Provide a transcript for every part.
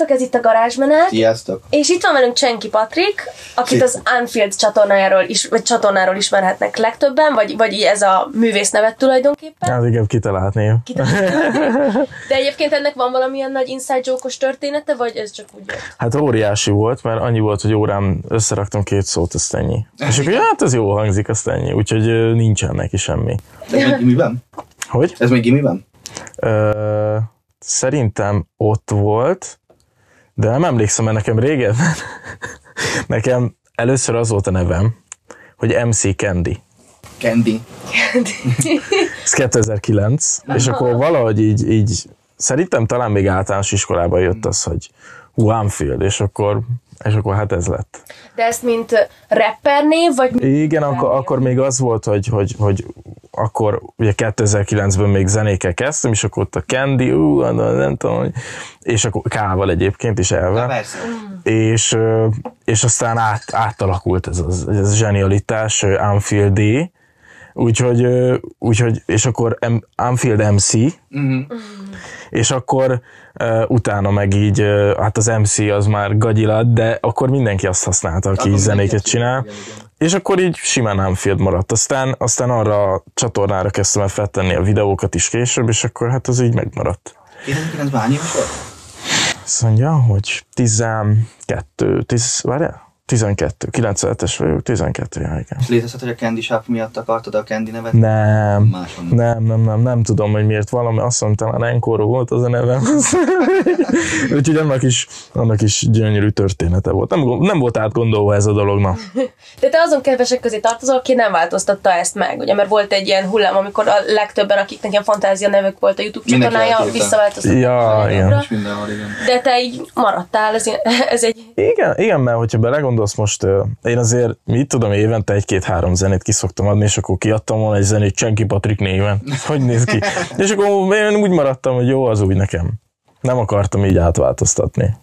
Sziasztok, ez itt a garázsmenet. Sziasztok! És itt van velünk Csenki Patrik, akit az Unfield csatornájáról is, vagy csatornáról ismerhetnek legtöbben, vagy, vagy ez a művész nevet tulajdonképpen. Hát igen, kitalálni. De egyébként ennek van valamilyen nagy inside joke története, vagy ez csak úgy jött? Hát óriási volt, mert annyi volt, hogy órám összeraktam két szót, azt ennyi. És akkor, hát ez jó hangzik, azt ennyi. Úgyhogy nincsen neki semmi. Ez még gimiben? Hogy? Ez még gimiben? Ö, szerintem ott volt, de nem emlékszem, mert nekem régen, nekem először az volt a nevem, hogy MC Candy. Candy. Ez 2009, és akkor valahogy így, így szerintem talán még általános iskolában jött az, hogy Onefield, és akkor, és akkor hát ez lett. De ezt mint rapper név, vagy Igen, akkor, akkor még az volt, hogy, hogy, hogy akkor ugye 2009-ben még zenékkel kezdtem, és akkor ott a Candy, ú, nem tudom, és akkor K-val egyébként is elve. és, és aztán át, átalakult ez az, ez a zsenialitás, Anfield D, úgyhogy, úgyhogy és akkor Anfield MC, Mhm. és akkor uh, utána meg így, uh, hát az MC az már gagyilat, de akkor mindenki azt használta, aki így zenéket csinál. igen, igen. És akkor így simán Anfield maradt. Aztán, aztán arra a csatornára kezdtem el feltenni a videókat is később, és akkor hát az így megmaradt. 2009-ben hány éves volt? Azt mondja, hogy 12, 10, várjál? 12, 97-es vagyok, 12, ja, igen. És létezhet, hogy a Candy Shop miatt akartad a Candy nevet? Nem, Máshonnan. nem, nem, nem, nem tudom, hogy miért valami, azt mondtam, talán Encore volt az a nevem. Úgyhogy annak is, annak is gyönyörű története volt. Nem, nem volt átgondolva ez a dolog, na. De te azon kedvesek közé tartozol, aki nem változtatta ezt meg, ugye, mert volt egy ilyen hullám, amikor a legtöbben, akiknek ilyen fantázia nevük volt a YouTube csatornája, eltűnt. visszaváltoztatta. Ja, a igen. igen. De te így maradtál, ez, ez egy... Igen, igen, mert hogyha belegondolsz most, ö, én azért, mit tudom, évente egy-két-három zenét ki szoktam adni, és akkor kiadtam volna egy zenét Csenki Patrik néven. Hogy néz ki? És akkor én úgy maradtam, hogy jó, az úgy nekem. Nem akartam így átváltoztatni.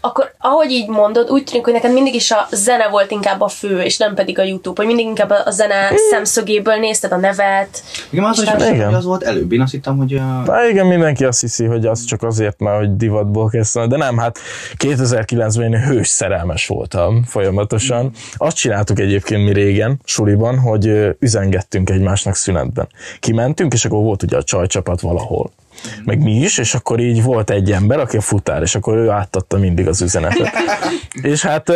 Akkor ahogy így mondod, úgy tűnik, hogy neked mindig is a zene volt inkább a fő, és nem pedig a YouTube, hogy mindig inkább a zene szemszögéből nézted a nevet. Igen, már az, is Igen. az volt előbb. Én azt hittem, hogy uh, Na igen, mindenki azt hiszi, hogy az csak azért, mert hogy divatból kezdtem, de nem, hát 2009-ben én hős szerelmes voltam folyamatosan. Azt csináltuk egyébként mi régen, suliban, hogy üzengettünk egymásnak szünetben. Kimentünk, és akkor volt ugye a csajcsapat valahol. Meg mi is, és akkor így volt egy ember, aki a futár, és akkor ő átadta mindig az üzenetet. és hát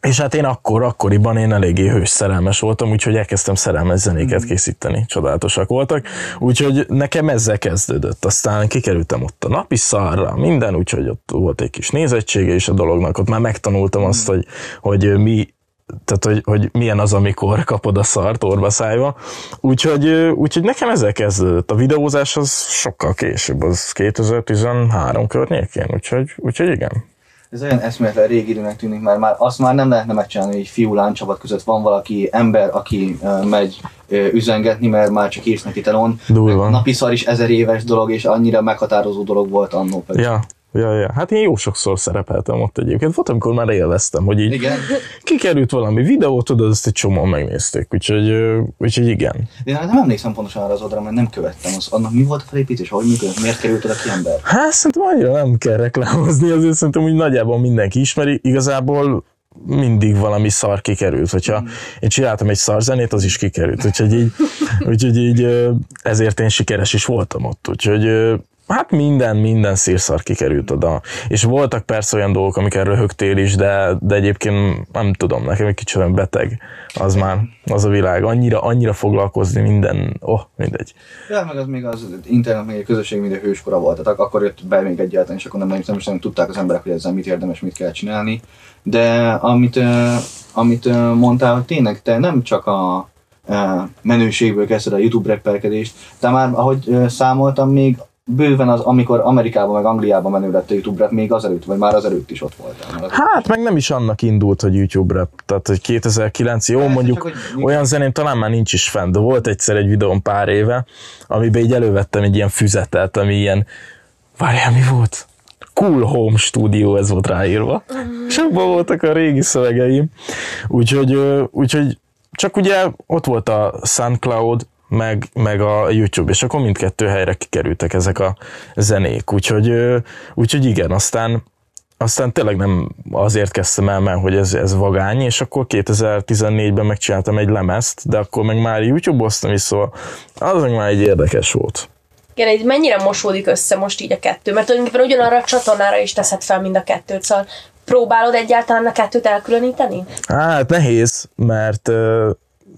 és hát én akkor, akkoriban én eléggé hős szerelmes voltam, úgyhogy elkezdtem szerelmes zenéket készíteni, csodálatosak voltak. Úgyhogy nekem ezzel kezdődött. Aztán kikerültem ott a napi szarra, minden, úgyhogy ott volt egy kis nézettsége is a dolognak. Ott már megtanultam azt, hogy, hogy mi tehát, hogy, hogy milyen az, amikor kapod a szart orba szájba. Úgyhogy, úgyhogy nekem ezzel kezdődött. A videózás az sokkal később, az 2013 környékén, úgyhogy, úgyhogy igen. ez olyan eszméletlen régi időnek tűnik, mert már azt már nem lehetne megcsinálni, hogy fiú lány csapat között van valaki ember, aki uh, megy uh, üzengetni, mert már csak írsz neki telón. Durva. Napi szar is ezer éves dolog, és annyira meghatározó dolog volt annó. pedig. Ja, ja, ja. Hát én jó sokszor szerepeltem ott egyébként. Volt, amikor már élveztem, hogy így Igen. kikerült valami videó, tudod, azt egy csomóan megnézték. Úgyhogy, úgyhogy igen. Én nem emlékszem pontosan arra az oldalra, mert nem követtem. Az, annak mi volt a felépítés, hogy működött, miért került oda ki ember? Hát szerintem annyira nem kell reklámozni, azért szerintem úgy nagyjából mindenki ismeri. Igazából mindig valami szar kikerült. Hogyha én csináltam egy szar zenét, az is kikerült. Úgyhogy így, úgyhogy így ezért én sikeres is voltam ott. Úgyhogy hát minden, minden szírszar kikerült oda. És voltak persze olyan dolgok, amiket röhögtél is, de, de egyébként nem tudom, nekem egy kicsit olyan beteg az már, az a világ. Annyira, annyira foglalkozni minden, oh, mindegy. Ja, meg az még az internet, még egy közösség minden hőskora volt, tehát akkor jött be még egyáltalán, és akkor nem, nem, nem, nem tudták az emberek, hogy ezzel mit érdemes, mit kell csinálni. De amit, amit mondtál, hogy tényleg te nem csak a menőségből kezdted a YouTube rappelkedést, de már ahogy számoltam, még bőven az, amikor Amerikában meg Angliában menő lett a YouTube rap, még azelőtt, vagy már azelőtt is ott az- Hát meg nem is annak indult, hogy YouTube rap. Tehát, hogy 2009, jó, Persze, mondjuk csak hogy- olyan zenén talán már nincs is fenn, de volt egyszer egy videóm pár éve, amiben így elővettem egy ilyen füzetet, ami ilyen, várjál, mi volt? Cool Home Studio, ez volt ráírva. És abban voltak a régi szövegeim. Úgyhogy, úgyhogy csak ugye ott volt a SoundCloud, meg, meg a YouTube, és akkor mindkettő helyre kikerültek ezek a zenék. Úgyhogy, úgyhogy igen, aztán aztán tényleg nem azért kezdtem el, mert hogy ez, ez vagány, és akkor 2014-ben megcsináltam egy lemezt, de akkor meg már YouTube-oztam is, szóval az meg már egy érdekes volt. Igen, egy mennyire mosódik össze most így a kettő, mert tulajdonképpen ugyanarra a csatornára is teszed fel mind a kettőt, szóval próbálod egyáltalán a kettőt elkülöníteni? Hát nehéz, mert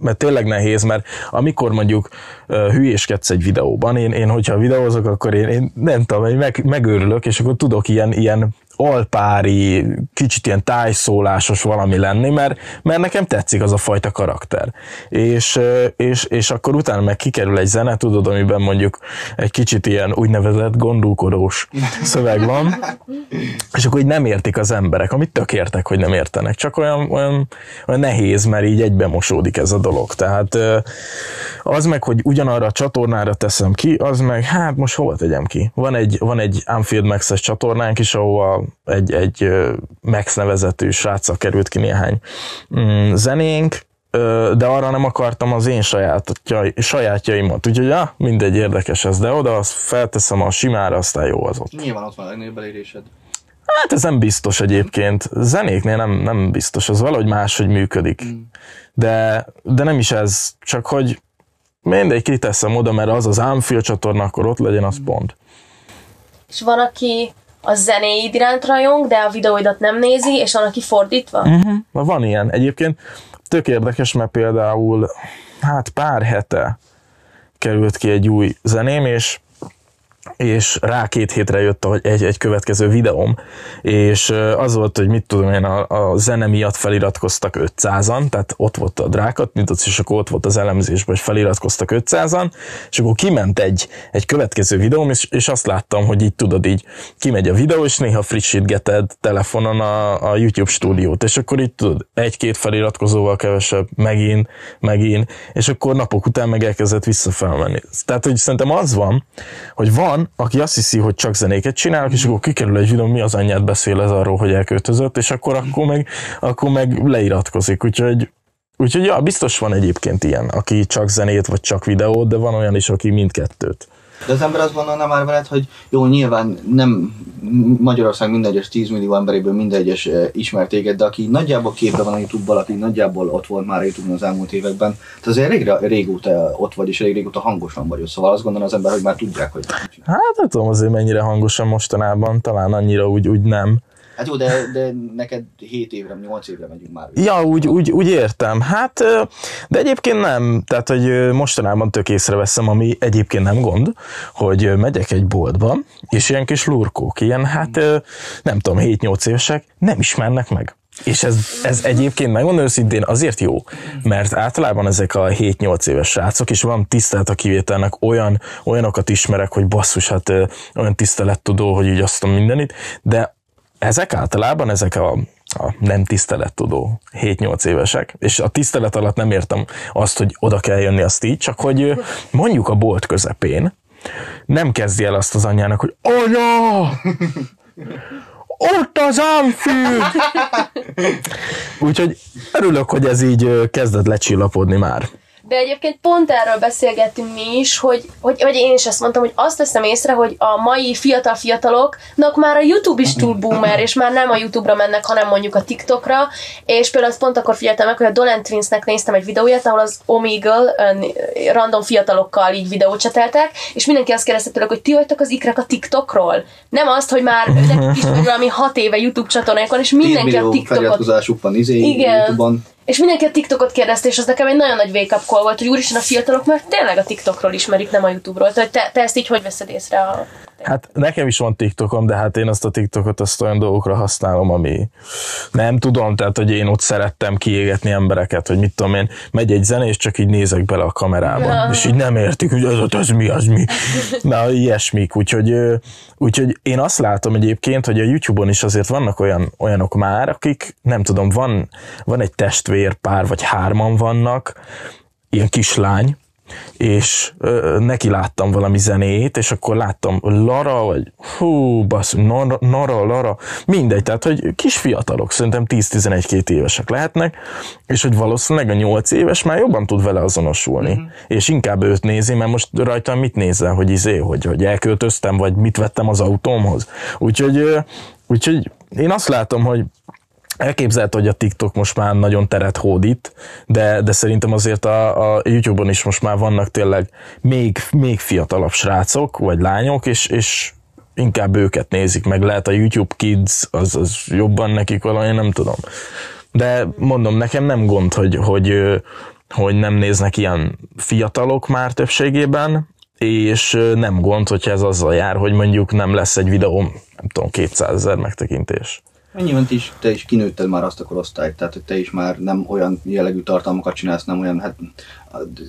mert tényleg nehéz, mert amikor mondjuk hülyéskedsz egy videóban, én, én hogyha videózok, akkor én, én nem tudom, én meg, megőrülök, és akkor tudok ilyen, ilyen alpári, kicsit ilyen tájszólásos valami lenni, mert, mert nekem tetszik az a fajta karakter. És, és, és akkor utána meg kikerül egy zene, tudod, amiben mondjuk egy kicsit ilyen úgynevezett gondolkodós szöveg van, és akkor így nem értik az emberek, amit tök értek, hogy nem értenek, csak olyan, olyan, olyan nehéz, mert így egybe mosódik ez a dolog. Tehát az meg, hogy ugyanarra a csatornára teszem ki, az meg, hát most hova tegyem ki? Van egy, van egy Anfield Max-es csatornánk is, ahol egy, egy Max nevezetű sráccal került ki néhány mm, zenénk, de arra nem akartam az én sajátjai, sajátjaimat, úgyhogy ja, mindegy érdekes ez, de oda azt felteszem a simára, aztán jó az ott. Nyilván ott van a legnagyobb elérésed. Hát ez nem biztos egyébként. Zenéknél nem, nem biztos, az valahogy máshogy működik. Mm. De, de nem is ez, csak hogy mindegy kiteszem oda, mert az az Ámfil csatorna, akkor ott legyen, az pont. És van, aki a zenéid iránt rajong, de a videóidat nem nézi, és van, aki fordítva? Uh-huh. Van ilyen. Egyébként tök érdekes, mert például hát pár hete került ki egy új zeném, és és rá két hétre jött egy, egy következő videóm, és az volt, hogy mit tudom én, a, a zene miatt feliratkoztak 500-an, tehát ott volt a drákat, mint ott, és akkor ott volt az elemzésben, hogy feliratkoztak 500-an, és akkor kiment egy, egy következő videóm, és, és azt láttam, hogy így tudod, így kimegy a videó, és néha frissítgeted telefonon a, a YouTube stúdiót, és akkor így tudod, egy-két feliratkozóval kevesebb, megint, megint, és akkor napok után meg elkezdett visszafelmenni. Tehát, hogy szerintem az van, hogy van, aki azt hiszi, hogy csak zenéket csinálok, és akkor kikerül egy videó, mi az anyját beszél ez arról, hogy elköltözött, és akkor, akkor, meg, akkor meg leiratkozik. Úgyhogy Úgyhogy ja, biztos van egyébként ilyen, aki csak zenét, vagy csak videót, de van olyan is, aki mindkettőt. De az ember azt gondolna már veled, hogy jó, nyilván nem Magyarország minden egyes 10 millió emberéből minden egyes ismert téged, de aki nagyjából képre van a Youtube-val, aki nagyjából ott volt már a Youtube-on az elmúlt években, tehát azért elég régóta ott vagy, és elég régóta hangosan vagy, szóval azt gondolom az ember, hogy már tudják, hogy... Hát nem tudom azért mennyire hangosan mostanában, talán annyira úgy, úgy nem. Hát jó, de, de neked 7 évre, 8 évre megyünk már. Ja, úgy, úgy, úgy értem. Hát, de egyébként nem. Tehát, hogy mostanában tök észreveszem, ami egyébként nem gond, hogy megyek egy boltba, és ilyen kis lurkók, ilyen, hát nem tudom, 7-8 évesek nem ismernek meg. És ez, ez egyébként megmondom őszintén azért jó, mert általában ezek a 7-8 éves srácok, és van tisztelet a kivételnek, olyan, olyanokat ismerek, hogy basszus, hát olyan tisztelettudó, hogy így azt mindenit, de ezek általában, ezek a, a nem tisztelettudó 7-8 évesek, és a tisztelet alatt nem értem azt, hogy oda kell jönni azt így, csak hogy mondjuk a bolt közepén nem kezdi el azt az anyjának, hogy anya! Ott az amfű! Úgyhogy örülök, hogy ez így kezdett lecsillapodni már. De egyébként pont erről beszélgettünk mi is, hogy, hogy, hogy én is ezt mondtam, hogy azt veszem észre, hogy a mai fiatal-fiataloknak már a YouTube is túl boomer, és már nem a YouTube-ra mennek, hanem mondjuk a TikTokra, és például azt pont akkor figyeltem meg, hogy a Dolan Twinsnek néztem egy videóját, ahol az Omegle random fiatalokkal így videót cseteltek, és mindenki azt kérdezte tőlük, hogy ti vagytok az ikrek a TikTokról. Nem azt, hogy már nekik is valami hat éve YouTube csatornákon, és mindenki a TikTokot... van izé, Igen. YouTube-on. És mindenki a TikTokot kérdezte, és az nekem egy nagyon nagy wake-up call volt, hogy úristen a fiatalok már tényleg a TikTokról ismerik, nem a YouTube-ról. Tehát te, te ezt így hogy veszed észre a Hát nekem is van TikTokom, de hát én azt a TikTokot azt olyan dolgokra használom, ami nem tudom, tehát hogy én ott szerettem kiégetni embereket, hogy mit tudom én, megy egy zene, és csak így nézek bele a kamerába, ja. és így nem értik, hogy az, az mi, az mi. Na, ilyesmik, úgyhogy, úgyhogy én azt látom egyébként, hogy a YouTube-on is azért vannak olyan, olyanok már, akik nem tudom, van, van egy testvérpár, vagy hárman vannak, ilyen kislány, és ö, neki láttam valami zenét, és akkor láttam Lara, vagy hú, basz, Nora, Nora, Lara, mindegy, tehát, hogy kis fiatalok, szerintem 10-11-2 évesek lehetnek, és hogy valószínűleg a 8 éves már jobban tud vele azonosulni, mm-hmm. és inkább őt nézi, mert most rajtam mit nézel, hogy izé, hogy, hogy elköltöztem, vagy mit vettem az autómhoz. Úgyhogy, úgyhogy én azt látom, hogy Elképzelhető, hogy a TikTok most már nagyon teret hódít, de, de szerintem azért a, a YouTube-on is most már vannak tényleg még, még fiatalabb srácok, vagy lányok, és, és inkább őket nézik meg. Lehet a YouTube Kids, az, az jobban nekik valami, nem tudom. De mondom, nekem nem gond, hogy, hogy, hogy nem néznek ilyen fiatalok már többségében, és nem gond, hogyha ez azzal jár, hogy mondjuk nem lesz egy videó, nem tudom, 200 ezer megtekintés. Nyilván te is, te is kinőtted már azt a korosztályt, tehát hogy te is már nem olyan jellegű tartalmakat csinálsz, nem olyan, hát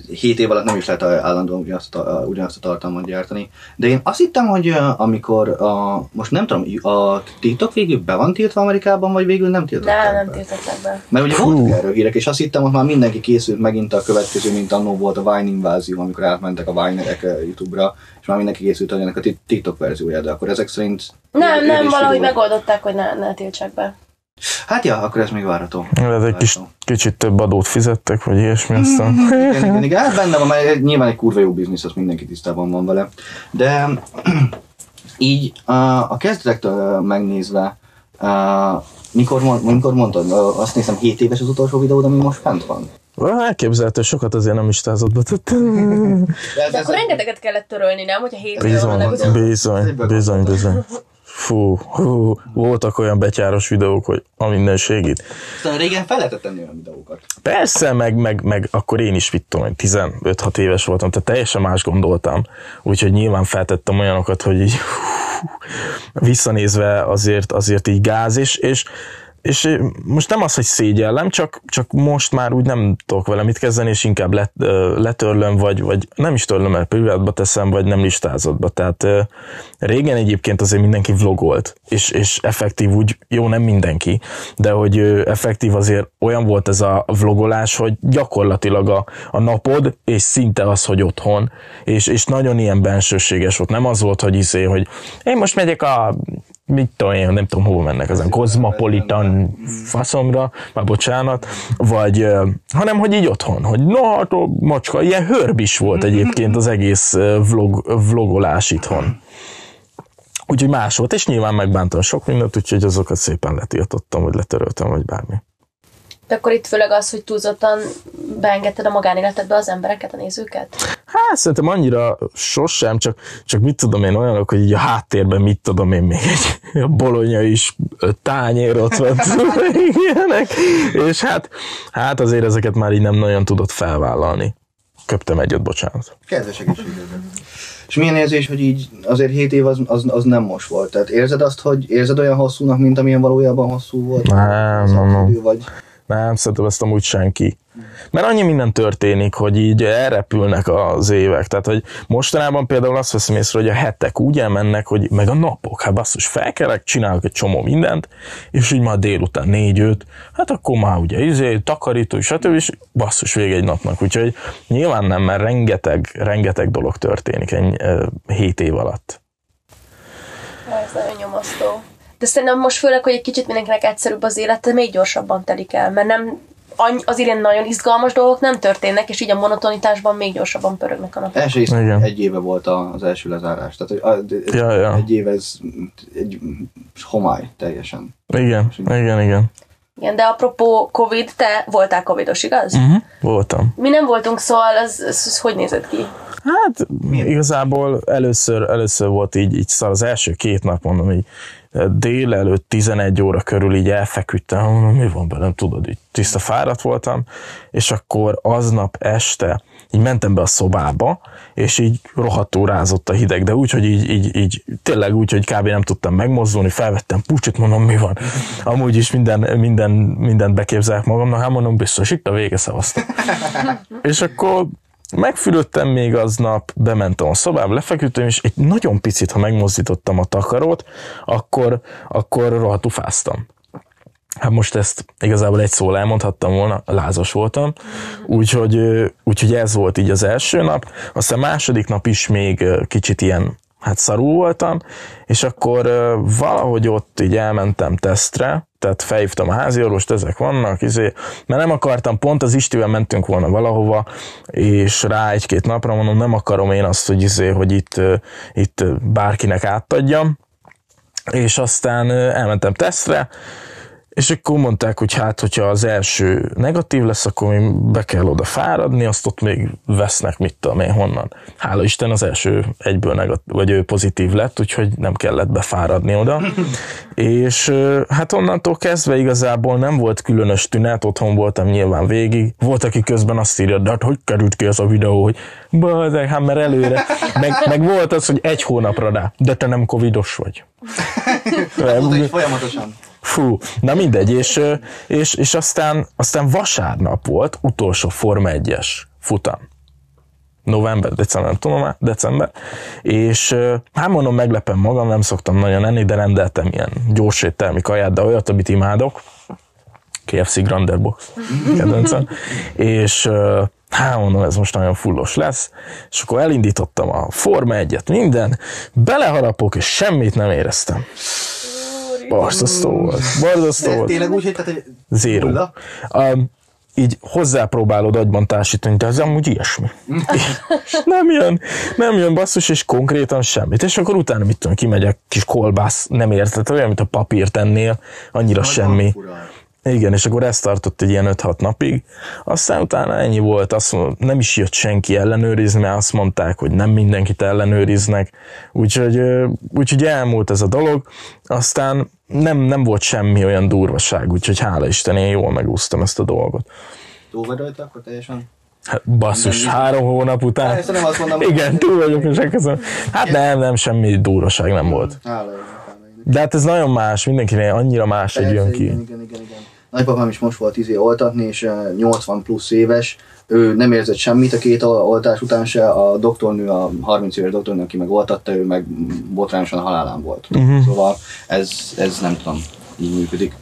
7 év alatt nem is lehet állandóan ugyanazt a, ugyanazt a tartalmat gyártani. De én azt hittem, hogy amikor a, most nem tudom, a TikTok végül be van tiltva Amerikában, vagy végül nem tiltották Nem, nem tiltották be. Mert ugye voltak erről hírek, és azt hittem, hogy már mindenki készült megint a következő, mint annó volt a Vine invázió, amikor átmentek a Vinerek YouTube-ra, és már mindenki készült ennek a TikTok verziója, de akkor ezek szerint... Nem, nem, valahogy megoldották, hogy ne, ne tiltsák be. Hát ja, akkor ez még várható. Ez egy kis, kicsit több adót fizettek, vagy ilyesmi aztán. igen, igen, igen, hát benne van, mert nyilván egy kurva jó biznisz, az mindenki tisztában van vele. De így a, a kezdetektől megnézve, a, mikor, mikor mondtad, azt nézem 7 éves az utolsó videó, ami most fent van. Elképzelhető, sokat azért nem is tázott be. De akkor rengeteget kellett törölni, nem? Hogyha 7 Bizony, bizony, bizony, bizony. Fú, hú, voltak olyan betyáros videók, hogy a minden segít. Aztán régen fel lehetett tenni olyan videókat. Persze, meg, meg, meg akkor én is mit tudom, 15-6 éves voltam, tehát teljesen más gondoltam. Úgyhogy nyilván feltettem olyanokat, hogy így hú, visszanézve azért, azért így gáz, és, és és most nem az, hogy szégyellem, csak, csak most már úgy nem tudok vele mit kezdeni, és inkább let, letörlöm, vagy, vagy nem is törlöm el, privátba teszem, vagy nem listázottba. Tehát régen egyébként azért mindenki vlogolt, és, és effektív úgy, jó, nem mindenki, de hogy effektív azért olyan volt ez a vlogolás, hogy gyakorlatilag a, a napod, és szinte az, hogy otthon, és, és nagyon ilyen bensőséges volt. Nem az volt, hogy izé, hogy én most megyek a mit tudom én, nem tudom hova mennek ezen, kozmopolitan faszomra, már bocsánat, vagy, hanem hogy így otthon, hogy no, hát a macska, ilyen hörb is volt egyébként az egész vlog, vlogolás itthon. Úgyhogy más volt, és nyilván megbántam sok mindent, úgyhogy azokat szépen letiltottam, vagy letöröltem, vagy bármi. De akkor itt főleg az, hogy túlzottan beengedted a magánéletedbe az embereket, a nézőket? Hát szerintem annyira sosem, csak, csak mit tudom én olyanok, hogy így a háttérben mit tudom én még egy a bolonya is tányér ott van, ilyenek, és hát, hát azért ezeket már így nem nagyon tudott felvállalni. Köptem egyet, bocsánat. Kedves És milyen érzés, hogy így azért 7 év az, az, az, nem most volt? Tehát érzed azt, hogy érzed olyan hosszúnak, mint amilyen valójában hosszú volt? Nem, nem, nem. Vagy... Nem, szerintem ezt amúgy senki. Mert annyi minden történik, hogy így elrepülnek az évek. Tehát, hogy mostanában például azt veszem észre, hogy a hetek úgy elmennek, hogy meg a napok, hát basszus, felkelek, csinálok egy csomó mindent, és így már délután négy-öt, hát akkor már ugye izé, takarító, stb. és basszus vége egy napnak. Úgyhogy nyilván nem, mert rengeteg, rengeteg dolog történik egy hét év alatt. Ez nagyon nyomasztó. De szerintem most főleg, hogy egy kicsit mindenkinek egyszerűbb az élete, még gyorsabban telik el, mert nem az ilyen nagyon izgalmas dolgok nem történnek, és így a monotonitásban még gyorsabban pörögnek a napok. Első is egy éve volt az első lezárás. Tehát hogy ja, ja. egy év ez egy homály teljesen. Igen, igen, igen. Igen, de apropó Covid, te voltál Covidos, igaz? Uh-huh, voltam. Mi nem voltunk, szóval ez, ez, ez hogy nézett ki? Hát Milyen? igazából először, először volt így, így szar az első két nap, mondom, így délelőtt 11 óra körül így elfeküdtem, mondom, mi van belem, tudod, így tiszta fáradt voltam, és akkor aznap este így mentem be a szobába, és így rohadtó rázott a hideg, de úgy, hogy így, így, így tényleg úgy, hogy kb. nem tudtam megmozdulni, felvettem pucsit, mondom, mi van. Amúgy is minden, minden, mindent beképzelek magamnak, hát mondom, biztos itt a vége szavaztam. és akkor Megfülöttem még aznap, bementem a szobába, lefeküdtem, és egy nagyon picit, ha megmozdítottam a takarót, akkor, akkor rohadtul fáztam. Hát most ezt igazából egy szól elmondhattam volna, lázas voltam, úgyhogy, úgyhogy ez volt így az első nap, aztán második nap is még kicsit ilyen hát szarú voltam, és akkor valahogy ott így elmentem tesztre, tehát felhívtam a házi orvost, ezek vannak, izé, mert nem akartam, pont az Istivel mentünk volna valahova, és rá egy-két napra mondom, nem akarom én azt, hogy, izé, hogy itt, itt bárkinek átadjam, és aztán elmentem tesztre, és akkor mondták, hogy hát, hogyha az első negatív lesz, akkor még be kell oda fáradni, azt ott még vesznek, mit tudom én honnan. Hála Isten az első egyből negatív, vagy ő pozitív lett, úgyhogy nem kellett befáradni oda. és hát onnantól kezdve igazából nem volt különös tünet, otthon voltam nyilván végig. Volt, aki közben azt írja, de hát hogy került ki ez a videó, hogy bazeg, hát mert előre. Meg, meg volt az, hogy egy hónapra rá, de te nem covidos vagy. Azóta is folyamatosan. Fú, na mindegy, és, és, és aztán, aztán vasárnap volt utolsó Forma 1-es futam. November, december, nem tudom már, december, és hát mondom, meglepem magam, nem szoktam nagyon enni, de rendeltem ilyen gyors éttermi kaját, de olyat, amit imádok, KFC Grander Box, kedvencem, és hát mondom, ez most nagyon fullos lesz, és akkor elindítottam a Forma 1-et, minden, beleharapok, és semmit nem éreztem. Borzasztó volt. Borzasztó De volt. tényleg úgy, hogy tehát egy nulla? Um, így hozzápróbálod agyban társítani, de ez amúgy ilyesmi. És nem jön, nem jön basszus, és konkrétan semmit. És akkor utána mit tudom, kimegyek, kis kolbász, nem érted, olyan, mint a papírt ennél, annyira Nagyon semmi. fura. Igen, és akkor ez tartott egy ilyen 5-6 napig. Aztán utána ennyi volt, azt mond, nem is jött senki ellenőrizni, mert azt mondták, hogy nem mindenkit ellenőriznek. Úgyhogy, úgyhogy elmúlt ez a dolog. Aztán nem, nem volt semmi olyan durvaság, úgyhogy hála Isten, én jól megúsztam ezt a dolgot. Túl vagy rajta, akkor teljesen? Hát, basszus, Minden- három hónap után. Persze nem azt mondom. Igen, túl vagyok, és elkezdem. Hát nem, nem, semmi durvaság nem volt. Hála hála. De hát ez nagyon más, mindenkinél annyira más, hogy jön ki. Igen, igen, igen, igen. Nagypapám is most volt izé oltatni, és eh, 80 plusz éves, ő nem érzett semmit a két ol- oltás után se, a doktornő, a 30 éves doktornő, aki meg oltatta, ő meg botrányosan halálán volt. Uh-huh. Szóval ez, ez nem tudom, így működik.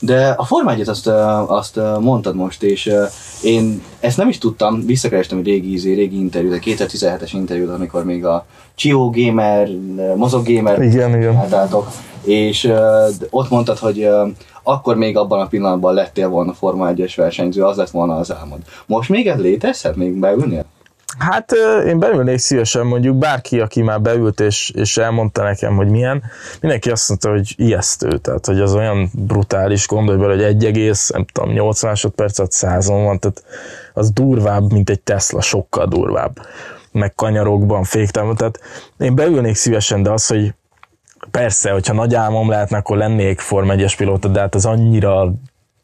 De a Forma 1 azt, eh, azt eh, mondtad most, és eh, én ezt nem is tudtam, visszakerestem egy régi, izé, régi interjút, a 2017-es interjút, amikor még a Chio Gamer, eh, Mozog Gamer Igen, igen. és ott mondtad, hogy akkor még abban a pillanatban lettél volna Forma 1-es versenyző, az lett volna az álmod. Most még ez létezhet? Még beülnél? Hát én beülnék szívesen, mondjuk bárki, aki már beült és, és elmondta nekem, hogy milyen, mindenki azt mondta, hogy ijesztő, tehát hogy az olyan brutális, gondolj bele, hogy 1, egész, nem tudom, 8 másodpercet százon van, tehát az durvább, mint egy Tesla, sokkal durvább meg kanyarokban, féktávon, tehát én beülnék szívesen, de az, hogy persze, hogyha nagy álmom lehetne, akkor lennék Form 1-es pilóta, de hát az annyira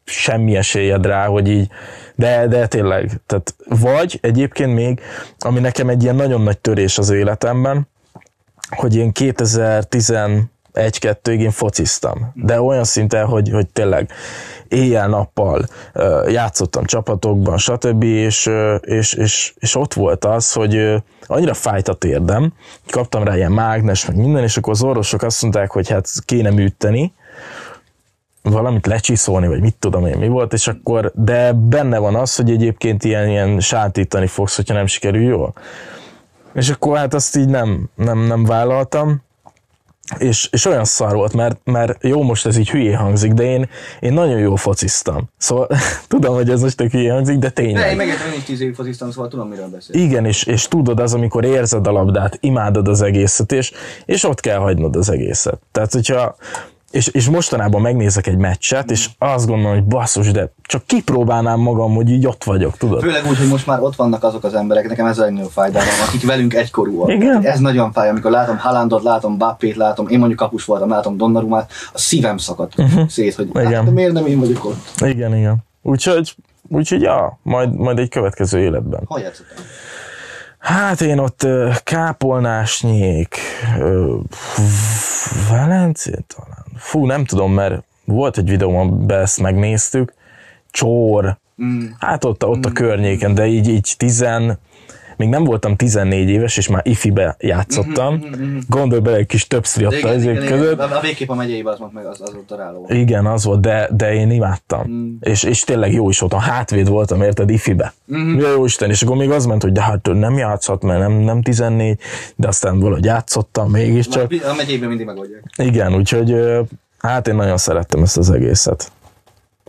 semmi esélyed rá, hogy így, de, de tényleg, tehát vagy egyébként még, ami nekem egy ilyen nagyon nagy törés az életemben, hogy én 2011-2-ig én fociztam, de olyan szinten, hogy, hogy tényleg éjjel-nappal játszottam csapatokban, stb. És, és, és, és ott volt az, hogy annyira fájt a térdem, kaptam rá ilyen mágnes, meg minden, és akkor az orvosok azt mondták, hogy hát kéne műteni, valamit lecsiszolni, vagy mit tudom én mi volt, és akkor, de benne van az, hogy egyébként ilyen, ilyen sátítani fogsz, hogyha nem sikerül jól. És akkor hát azt így nem, nem, nem vállaltam, és, és olyan szar volt, mert, mert jó, most ez így hülyé hangzik, de én, én nagyon jól fociztam. Szóval tudom, hogy ez most tök hülyé hangzik, de De én tényleg. megértem, én is 10 évig fociztam, szóval tudom, miről beszél. Igen, és, és tudod az, amikor érzed a labdát, imádod az egészet, és, és ott kell hagynod az egészet. Tehát, hogyha és, és mostanában megnézek egy meccset, és azt gondolom, hogy basszus, de csak kipróbálnám magam, hogy így ott vagyok, tudod? Főleg úgy, hogy most már ott vannak azok az emberek, nekem ez a legnagyobb fájdalom, akik velünk egykorúak. Igen. Ez nagyon fáj, amikor látom Haalandot, látom Bappét, látom, én mondjuk kapus voltam, látom Donnarumát, a szívem szakadt uh-huh. szét, hogy Igen. hát, de miért nem én vagyok ott? Igen, igen. Úgyhogy, úgyhogy ja, majd, majd egy következő életben. Hogy játszottam? Hát én ott Kápolnásnyék, ö, Velencén talán. Fú, nem tudom, mert volt egy videóm, amiben ezt megnéztük. Csór, Mm. hát ott, ott a környéken, de így, így tizen, még nem voltam 14 éves, és már ifibe játszottam. Gondolj bele egy kis többszri ott Mhm, az ezek igen, között. a végképp a megyeiben az volt meg, az, az ott a ráló. Igen, az volt, de, de én imádtam. Mm. És, és tényleg jó is voltam. Hátvéd voltam, érted, ifibe. Mhm. Ja, jó Isten, és akkor még az ment, hogy de hát nem játszhat, mert nem, nem 14, de aztán valahogy játszottam mégiscsak. A megyeiben mindig megoldják. Igen, úgyhogy hát én nagyon szerettem ezt az egészet.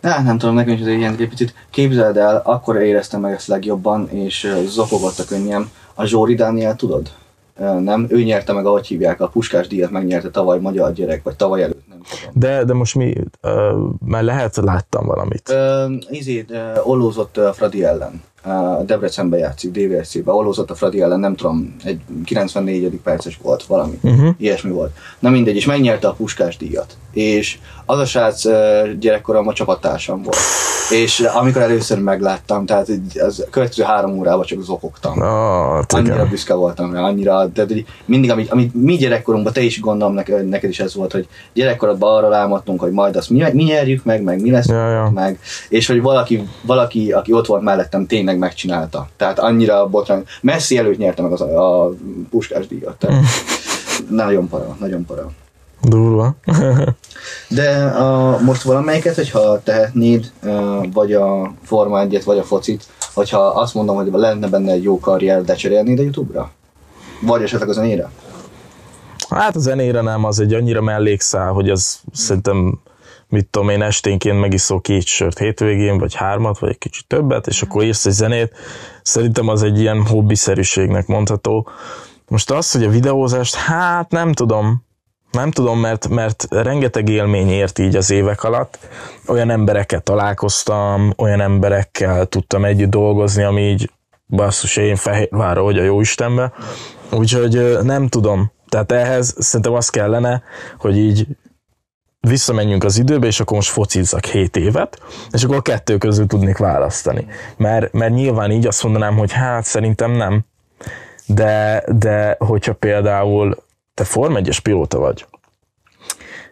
Hát nem tudom, nekem is ez ilyen egy picit. Képzeld el, akkor éreztem meg ezt legjobban, és zokogott a könnyem. A Zsóri Dániel tudod? Nem, ő nyerte meg, ahogy hívják, a Puskás díjat megnyerte tavaly magyar gyerek, vagy tavaly előtt. De, de most mi, uh, már lehet, láttam valamit. Ö, izét, ö, ollózott ö, Fradi ellen. Ö, Debrecenbe játszik, DVSC-be. Ollózott a Fradi ellen, nem tudom, egy 94. perces volt valami. Uh-huh. Ilyesmi volt. Na mindegy, és megnyerte a Puskás díjat. És az a srác ö, gyerekkoromban csapattársam volt. És amikor először megláttam, tehát az következő három órában csak zokogtam. Hát Annyira igen. büszke voltam rá, annyira, tehát mindig, amit, amit mi gyerekkorunkban, te is gondolom, neked, neked is ez volt, hogy gyerekkorodban arra hogy majd azt mi, mi nyerjük meg, meg mi lesz Ja, ja. meg, és hogy valaki, valaki, aki ott volt mellettem, tényleg megcsinálta. Tehát annyira botrány. Messzi előtt nyerte meg az a, a puskás díjat. Tehát nagyon para, nagyon para. Durva. De a, most valamelyiket, hogyha tehetnéd, vagy a Forma 1 vagy a focit, hogyha azt mondom, hogy lenne benne egy jó karrier, de cserélnéd a Youtube-ra? Vagy esetleg a zenére? Hát a zenére nem, az egy annyira mellékszál, hogy az szerintem mit tudom én, esténként megiszol két sört hétvégén, vagy hármat, vagy egy kicsit többet, és akkor írsz egy zenét. Szerintem az egy ilyen hobbiszerűségnek mondható. Most az, hogy a videózást, hát nem tudom, nem tudom, mert, mert rengeteg élmény ért így az évek alatt. Olyan emberekkel találkoztam, olyan emberekkel tudtam együtt dolgozni, ami így basszus, én Fehérvárra, hogy a jó Istenbe. Úgyhogy nem tudom. Tehát ehhez szerintem az kellene, hogy így visszamenjünk az időbe, és akkor most focizzak 7 évet, és akkor a kettő közül tudnék választani. Mert, mert nyilván így azt mondanám, hogy hát szerintem nem. De, de hogyha például te Form 1 pilóta vagy,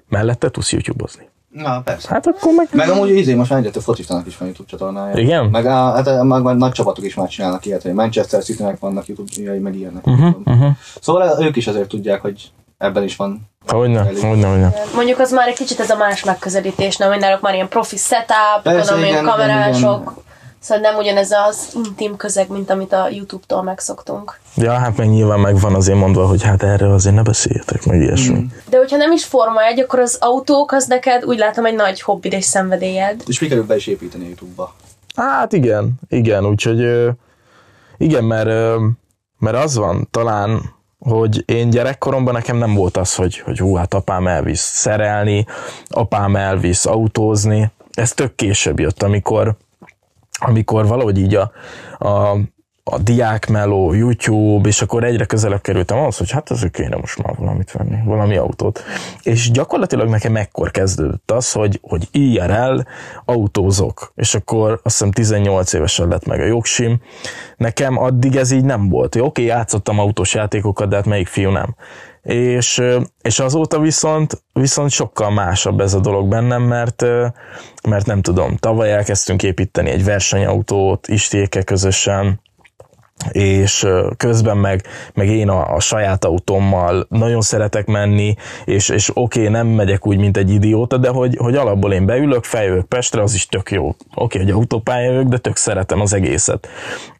mellette tudsz YouTube-ozni. Na, persze. Hát akkor meg... Meg amúgy izé, most már egyre több focistának is van YouTube csatornája. Igen? Meg, a, hát, a- meg, meg nagy csapatok is már csinálnak ilyet, hogy Manchester City-nek vannak YouTube-jai, meg ilyenek. Uh-huh, uh-huh. Szóval ők is azért tudják, hogy ebben is van. Hogyne, hogyne, hogyne. Mondjuk az már egy kicsit ez a más megközelítés, nem? Mindenek már ilyen profi setup, Persze, tudom, igen, igen, kamerások. Szóval nem ugyanez az intim közeg, mint amit a YouTube-tól megszoktunk. Ja, hát meg nyilván megvan azért mondva, hogy hát erről azért ne beszéljetek, meg ilyesmi. Mm. De hogyha nem is Forma 1, akkor az autók, az neked úgy látom egy nagy hobbid és szenvedélyed. És sikerül be is építeni a YouTube-ba. Hát igen, igen, úgyhogy igen, mert, mert az van talán, hogy én gyerekkoromban nekem nem volt az, hogy, hogy hú, hát apám elvisz szerelni, apám elvisz autózni. Ez tök később jött, amikor, amikor valahogy így a, a, a diákmeló, YouTube, és akkor egyre közelebb kerültem ahhoz, hogy hát azért kéne most már valamit venni, valami autót. És gyakorlatilag nekem ekkor kezdődött az, hogy, hogy IRL autózok, és akkor azt hiszem 18 évesen lett meg a jogsim. Nekem addig ez így nem volt. Oké, okay, játszottam autós játékokat, de hát melyik fiú nem. És, és azóta viszont, viszont sokkal másabb ez a dolog bennem, mert, mert nem tudom, tavaly elkezdtünk építeni egy versenyautót, Istéke közösen, és közben meg, meg én a, a saját autómmal nagyon szeretek menni, és, és oké, okay, nem megyek úgy, mint egy idióta, de hogy, hogy alapból én beülök, feljövök Pestre, az is tök jó. Oké, okay, hogy autópálya jövök, de tök szeretem az egészet.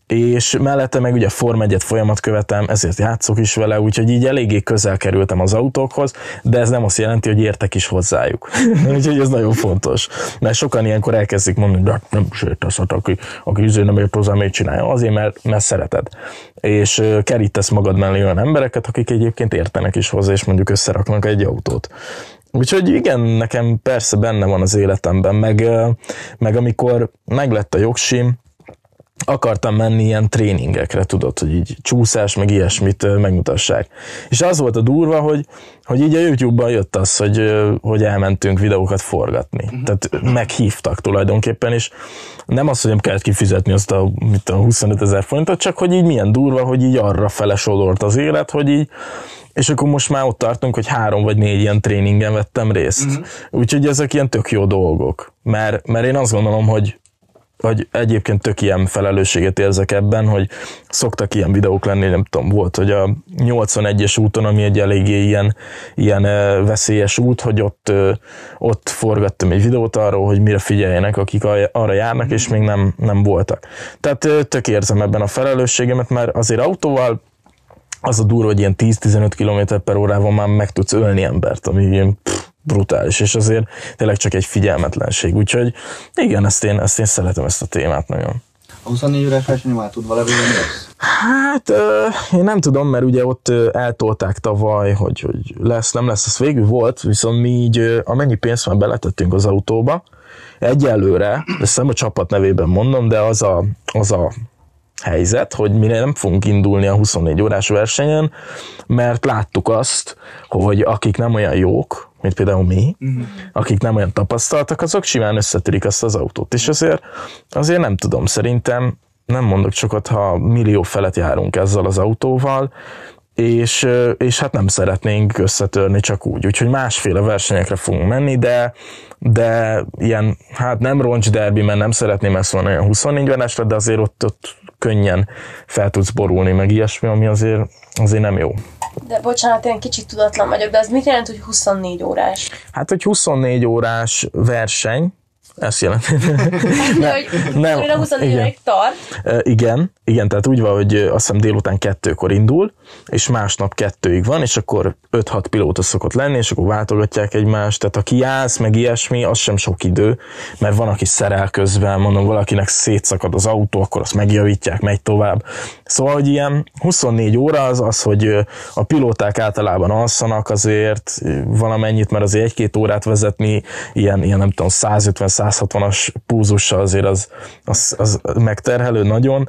És mellette meg ugye Form 1 folyamat követem, ezért játszok is vele, úgyhogy így eléggé közel kerültem az autókhoz, de ez nem azt jelenti, hogy értek is hozzájuk. úgyhogy ez nagyon fontos. Mert sokan ilyenkor elkezdik mondani, hogy nem is értesz, hát aki, aki izé nem ért hozzá, miért csinálja? Azért, mert, mert szereted. És kerítesz magad mellé olyan embereket, akik egyébként értenek is hozzá, és mondjuk összeraknak egy autót. Úgyhogy igen, nekem persze benne van az életemben, meg, meg amikor meglett a jogsim, akartam menni ilyen tréningekre, tudod, hogy így csúszás, meg ilyesmit megmutassák. És az volt a durva, hogy, hogy így a YouTube-ban jött az, hogy, hogy elmentünk videókat forgatni. Uh-huh. Tehát meghívtak tulajdonképpen, és nem az, hogy nem kellett kifizetni azt a, mit a 25 ezer forintot, csak hogy így milyen durva, hogy így arra fele sodort az élet, hogy így és akkor most már ott tartunk, hogy három vagy négy ilyen tréningen vettem részt. Uh-huh. Úgyhogy ezek ilyen tök jó dolgok. Mert, mert én azt gondolom, hogy hogy egyébként tök ilyen felelősséget érzek ebben, hogy szoktak ilyen videók lenni, nem tudom, volt, hogy a 81-es úton, ami egy eléggé ilyen, ilyen veszélyes út, hogy ott, ott forgattam egy videót arról, hogy mire figyeljenek, akik arra járnak, és még nem, nem voltak. Tehát tök érzem ebben a felelősségemet, mert azért autóval az a durva, hogy ilyen 10-15 km per órával már meg tudsz ölni embert, ami ilyen pff, brutális, és azért tényleg csak egy figyelmetlenség. Úgyhogy igen, ezt én, ezt én szeretem ezt a témát nagyon. A 24 órás verseny már tud valami? Hát ö, én nem tudom, mert ugye ott eltolták tavaly, hogy, hogy lesz, nem lesz, az végül volt, viszont mi így amennyi pénzt már beletettünk az autóba, egyelőre, ezt nem a csapat nevében mondom, de az a, az a helyzet, hogy mi nem fogunk indulni a 24 órás versenyen, mert láttuk azt, hogy akik nem olyan jók, mint például mi, uh-huh. akik nem olyan tapasztaltak, azok simán összetörik azt az autót. És azért, azért nem tudom, szerintem nem mondok sokat, ha millió felett járunk ezzel az autóval, és, és hát nem szeretnénk összetörni csak úgy. Úgyhogy másféle versenyekre fogunk menni, de, de ilyen, hát nem roncs derbi, mert nem szeretném ezt mondani olyan 24 venesre, de azért ott, ott könnyen fel tudsz borulni, meg ilyesmi, ami azért, azért nem jó. De bocsánat, én kicsit tudatlan vagyok, de az mit jelent, hogy 24 órás? Hát, hogy 24 órás verseny, ezt jelenti. Ne, hogy nem, 24 igen. óráig tart. Igen, igen, tehát úgy van, hogy azt hiszem délután kettőkor indul, és másnap kettőig van, és akkor 5-6 pilóta szokott lenni, és akkor váltogatják egymást, tehát ha kiállsz, meg ilyesmi, az sem sok idő, mert van, aki szerel közben, mondom, valakinek szétszakad az autó, akkor azt megjavítják, megy tovább. Szóval, hogy ilyen 24 óra az az, hogy a pilóták általában alszanak azért valamennyit, mert azért egy-két órát vezetni, ilyen, ilyen nem tudom, 150-160-as púzussal azért az, az, az megterhelő nagyon,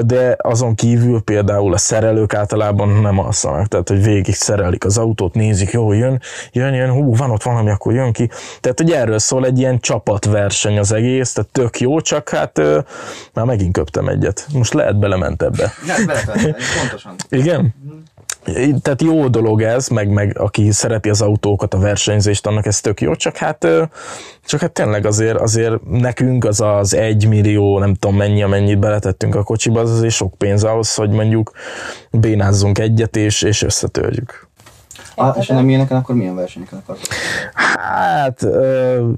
de azon kívül például a szerelők általában nem alszanak, tehát hogy végig szerelik az autót, nézik, jó, jön, jön, jön, hú, van ott valami, akkor jön ki. Tehát, hogy erről szól egy ilyen csapatverseny az egész, tehát tök jó, csak hát már megint köptem egyet. Most lehet belement ebbe. Nem, beletettem, pontosan. Igen? Tehát jó dolog ez, meg, meg aki szereti az autókat, a versenyzést, annak ez tök jó, csak hát, csak hát tényleg azért, azért nekünk az az egy millió, nem tudom mennyi, amennyit beletettünk a kocsiba, az azért sok pénz ahhoz, hogy mondjuk bénázzunk egyet és, és összetörjük. Ah, és nem ilyeneken, akkor milyen versenyeken akartok? Hát ö,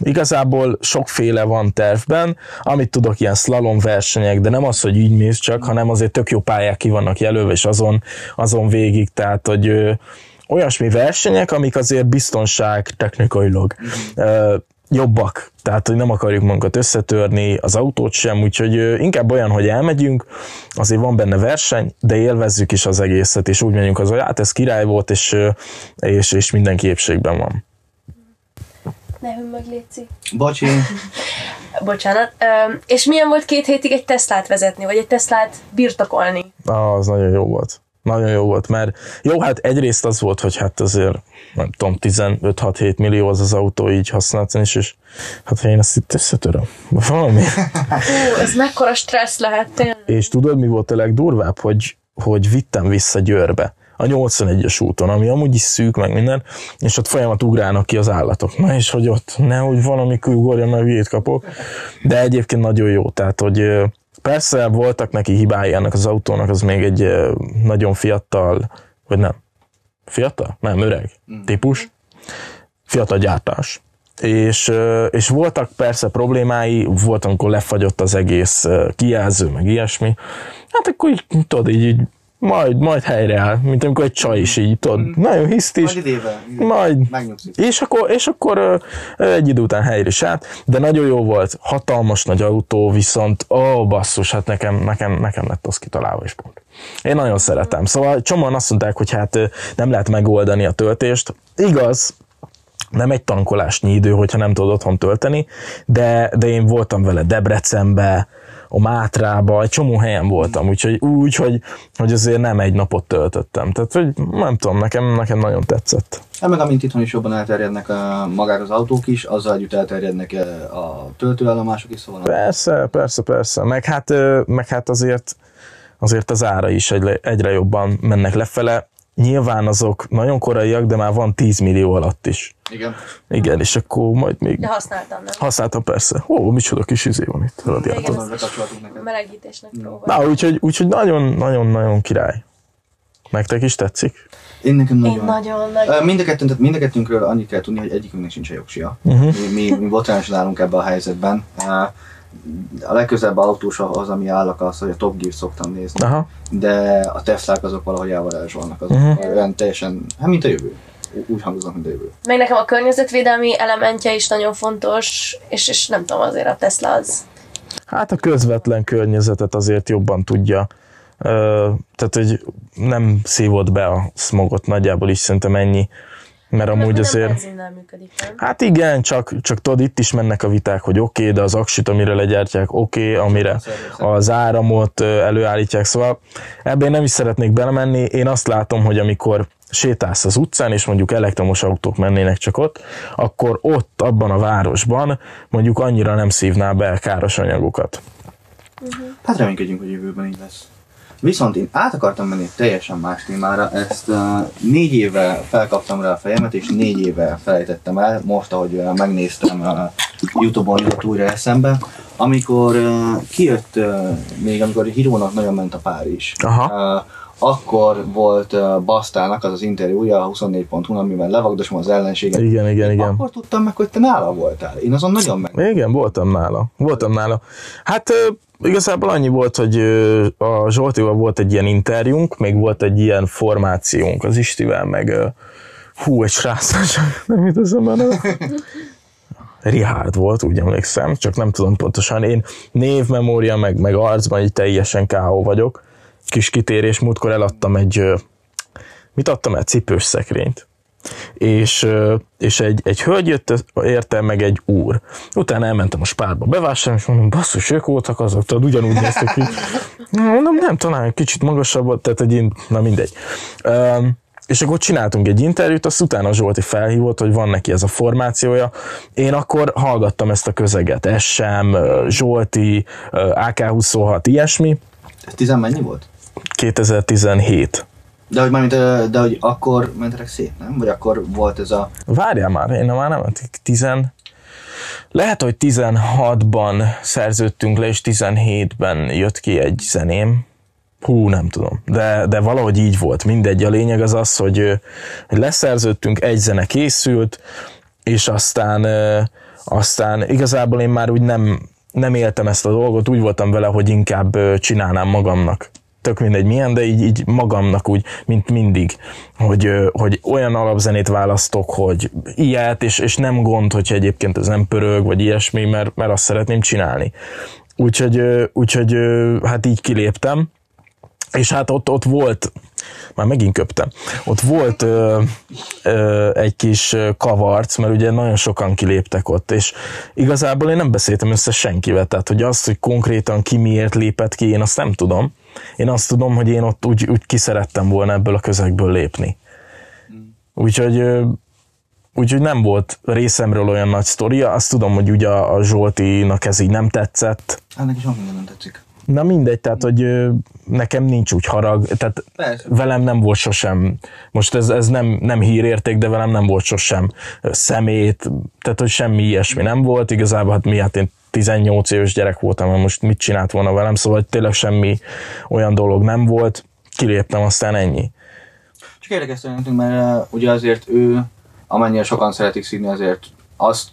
igazából sokféle van tervben, amit tudok, ilyen slalom versenyek, de nem az, hogy így mész csak, hanem azért tök jó pályák ki vannak jelölve, és azon, azon végig, tehát hogy ö, olyasmi versenyek, amik azért biztonság technikailag ö, jobbak, tehát hogy nem akarjuk magunkat összetörni, az autót sem, úgyhogy inkább olyan, hogy elmegyünk, azért van benne verseny, de élvezzük is az egészet, és úgy megyünk az, hogy hát ez király volt, és, és, és mindenki épségben van. Ne hümmög, Léci. Bocsi, Bocsánat. Öm, és milyen volt két hétig egy Teslát vezetni, vagy egy Teslát birtokolni? Ah, az nagyon jó volt. Nagyon jó volt, mert jó, hát egyrészt az volt, hogy hát azért nem tudom, 15-6-7 millió az az autó így használni is, és hát én ezt itt összetöröm, valami. Ú, ez mekkora stressz lehet tényleg. És tudod, mi volt a legdurvább, hogy, hogy vittem vissza Győrbe a 81-es úton, ami amúgy is szűk, meg minden, és ott folyamat ugrálnak ki az állatok. Na és hogy ott nehogy valami ugorja, mert hülyét kapok. De egyébként nagyon jó, tehát hogy persze voltak neki hibái ennek az autónak, az még egy nagyon fiatal, vagy nem, fiatal? Nem, öreg típus, fiatal gyártás. És, és voltak persze problémái, volt, amikor lefagyott az egész kijelző, meg ilyesmi. Hát akkor így, tudod, így, így majd, majd helyreáll, mint amikor egy csaj is így, tudod, nagyon hisztis, majd idével. majd, Megnyugszik. és akkor, és akkor egy idő után helyre is állt, de nagyon jó volt, hatalmas nagy autó, viszont ó, basszus, hát nekem, nekem, nekem lett az kitalálva is pont. Én nagyon szeretem. Szóval csomóan azt mondták, hogy hát nem lehet megoldani a töltést. Igaz, nem egy tankolásnyi idő, hogyha nem tudod otthon tölteni, de, de én voltam vele Debrecenbe, a Mátrába, egy csomó helyen voltam, úgyhogy úgy, hogy, hogy azért nem egy napot töltöttem. Tehát, hogy nem tudom, nekem, nekem nagyon tetszett. Hát meg amint itthon is jobban elterjednek a, magák az autók is, azzal együtt elterjednek eh, a töltőállomások is, szóval Persze, persze, persze. Meg hát, ö, meg hát azért, azért az ára is egyre, egyre jobban mennek lefele. Nyilván azok nagyon koraiak, de már van 10 millió alatt is. igen. Igen, és akkor majd még De használtam, nem? használtam persze. Ó, micsoda kis izé van itt, radiátor. Bekapcsolatunk neked. melegítésnek próbálom. Na, úgyhogy, úgyhogy nagyon, nagyon, nagyon király. Nektek is tetszik? Én nekem Én nagyon. nagyon, nagyon. Mind a, kettőnk, tehát mind a kettőnkről annyit kell tudni, hogy egyikünknek sincs jogsia. Uh-huh. Mi, mi, mi botrányosan állunk ebben a helyzetben. A legközelebb autós az, ami állak, az, hogy a Top Gear szoktam nézni. Aha. De a Teslák azok valahogy elvarázsolnak. Azok uh-huh. olyan teljesen, hát mint a jövő. Úgy hangoznak, mint a jövő. Meg nekem a környezetvédelmi elementje is nagyon fontos, és, és nem tudom, azért a Tesla az. Hát a közvetlen környezetet azért jobban tudja Ö, tehát, hogy nem szívott be a smogot, nagyjából is szerintem ennyi. Mert amúgy Nem azért... működik, nem? Hát igen, csak, csak tudod, itt is mennek a viták, hogy oké, okay, de az aksit, amire legyártják, oké, okay, amire az áramot előállítják, szóval ebben én nem is szeretnék belemenni. Én azt látom, hogy amikor sétálsz az utcán, és mondjuk elektromos autók mennének csak ott, akkor ott, abban a városban mondjuk annyira nem szívná be káros anyagokat. Hát reménykedjünk, hogy jövőben így lesz. Viszont én át akartam menni teljesen más témára, ezt uh, négy éve felkaptam rá a fejemet, és négy éve felejtettem el, most ahogy uh, megnéztem uh, Youtube-on jutott újra eszembe, amikor uh, kijött, uh, még amikor Hírónak nagyon ment a pár is. Aha. Uh, akkor volt uh, Basztának az az interjúja a 24.hu, amiben levagdosom az ellenséget. Igen, igen, igen. Akkor tudtam meg, hogy te nála voltál. Én azon nagyon meg. Igen, voltam nála. Voltam nála. Hát ö, igazából annyi volt, hogy a Zsoltival volt egy ilyen interjúnk, még volt egy ilyen formációnk az Istivel, meg hú, egy srác, nem jut eszembe a neve. Richard volt, úgy emlékszem, csak nem tudom pontosan. Én névmemória, meg, meg arcban így teljesen KO vagyok. Kis kitérés, múltkor eladtam egy, mit adtam el? Cipős szekrényt és, és egy, egy hölgy jött érte, meg egy úr. Utána elmentem a spárba bevásárolni, és mondom, basszus, ők voltak azok, tudod, ugyanúgy néztek ki. Mondom, nem, talán egy kicsit magasabb, tehát egy, én- na mindegy. Um, és akkor csináltunk egy interjút, azt utána Zsolti felhívott, hogy van neki ez a formációja. Én akkor hallgattam ezt a közeget, SM, Zsolti, ö, AK-26, ilyesmi. Ez tizen mennyi volt? 2017. De hogy, mármint, de hogy akkor mentetek szét, nem? Vagy akkor volt ez a... Várjál már, én már nem, tizen... Lehet, hogy 16-ban szerződtünk le, és 17-ben jött ki egy zeném. Hú, nem tudom. De, de valahogy így volt. Mindegy. A lényeg az az, hogy, hogy leszerződtünk, egy zene készült, és aztán, aztán igazából én már úgy nem, nem éltem ezt a dolgot, úgy voltam vele, hogy inkább csinálnám magamnak tök mindegy milyen, de így, így magamnak úgy, mint mindig, hogy, hogy olyan alapzenét választok, hogy ilyet, és, és nem gond, hogyha egyébként ez nem pörög, vagy ilyesmi, mert, mert azt szeretném csinálni. Úgyhogy, úgyhogy hát így kiléptem, és hát ott, ott volt, már megint köptem, ott volt ö, ö, egy kis kavarc, mert ugye nagyon sokan kiléptek ott, és igazából én nem beszéltem össze senkivel, tehát hogy azt, hogy konkrétan ki miért lépett ki, én azt nem tudom. Én azt tudom, hogy én ott úgy, úgy kiszerettem volna ebből a közegből lépni. Úgyhogy ö, Úgyhogy nem volt részemről olyan nagy sztoria, azt tudom, hogy ugye a a Zsoltinak ez így nem tetszett, neki sok minden nem tetszik. Na mindegy, tehát hogy nekem nincs úgy harag, tehát Persze. velem nem volt sosem, most ez, ez nem, nem hírérték, de velem nem volt sosem szemét, tehát hogy semmi ilyesmi nem volt, igazából hát mi, hát én 18 éves gyerek voltam, mert most mit csinált volna velem, szóval tényleg semmi olyan dolog nem volt, kiléptem, aztán ennyi. Csak érdekes szerintünk, mert uh, ugye azért ő, amennyire sokan szeretik színi, azért azt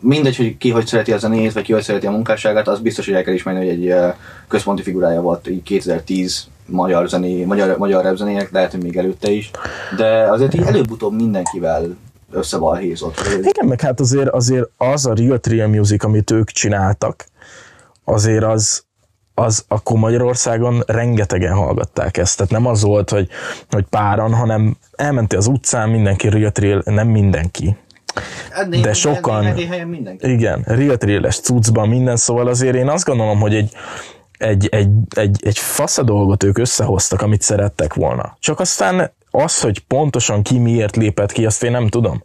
mindegy, hogy ki hogy szereti a zenét, vagy ki hogy szereti a munkásságát, az biztos, hogy el kell ismerni, hogy egy uh, központi figurája volt így 2010 magyar, zené, magyar, magyar rap zenének, lehet, hogy még előtte is, de azért így előbb-utóbb mindenkivel összebalhézott. Igen, meg hát azért, azért az a Real Trill Music, amit ők csináltak, azért az, az akkor Magyarországon rengetegen hallgatták ezt. Tehát nem az volt, hogy, hogy páran, hanem elmentél az utcán, mindenki Real Trill, nem mindenki. De sokan- mindenki. Igen, Real Trill-es cuccban minden, szóval azért én azt gondolom, hogy egy, egy, egy, egy, egy fasz a dolgot ők összehoztak, amit szerettek volna. Csak aztán az, hogy pontosan ki miért lépett ki, azt én nem tudom.